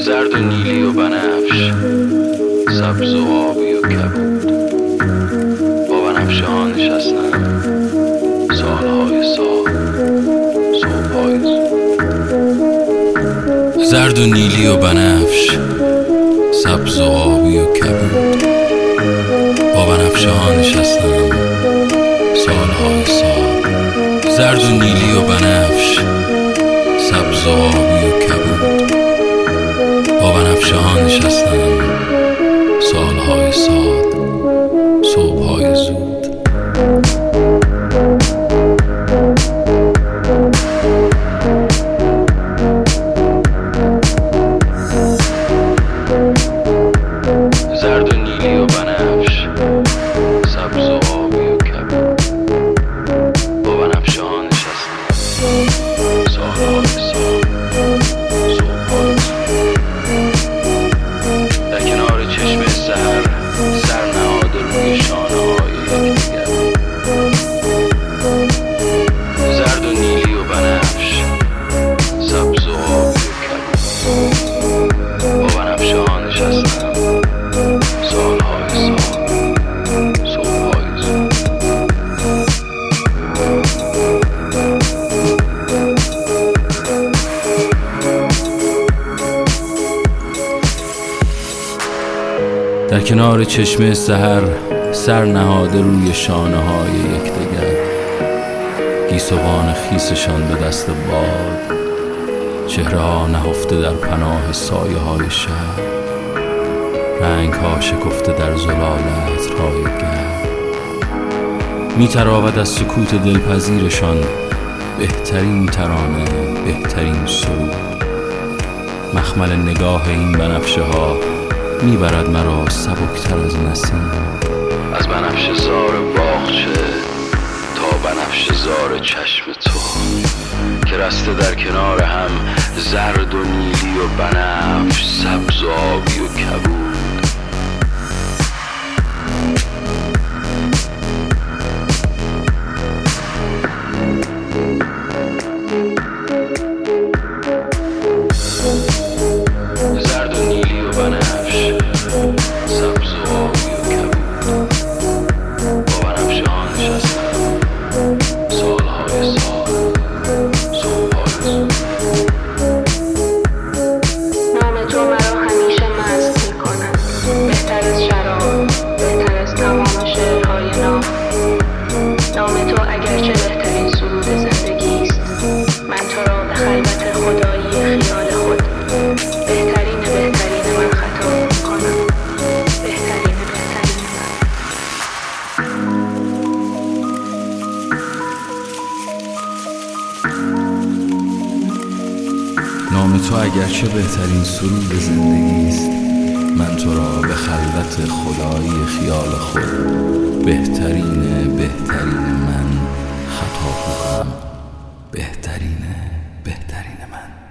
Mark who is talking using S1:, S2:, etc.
S1: زرد و نیلی و بنفش سبز و آبی و کبود. با بنفشه ها نشستم سالهای سال صبحهای زرد و نیلی و بنفش سبز و آبی و کبود. با بنفشه ها نشستم سالهای سال زرد و نیلی و بنفش. در کنار چشمه سهر سر نهاده روی شانه های یکدیگر گیسوان خیسشان به دست باد چهره ها نهفته در پناه سایه های شهر. رنگ ها شکفته در زلالت های گرم. می تراود از سکوت دلپذیرشان بهترین ترانه بهترین سرود. مخمل نگاه این بنفشه ها می‌برد مرا سبکتر از نسیم از بنفشه زار باغچه تا بنفشه زار چشم تو که رسته در کنار هم زرد و نیلی و بنفش سبز آبی و کبود. سالهای سال
S2: نام تو اگرچه بهترین سرود زندگی است. من تو را به خلوت خدایی خیال خود بهترین بهترین من
S1: خطاب می‌کنم بهترین بهترین من.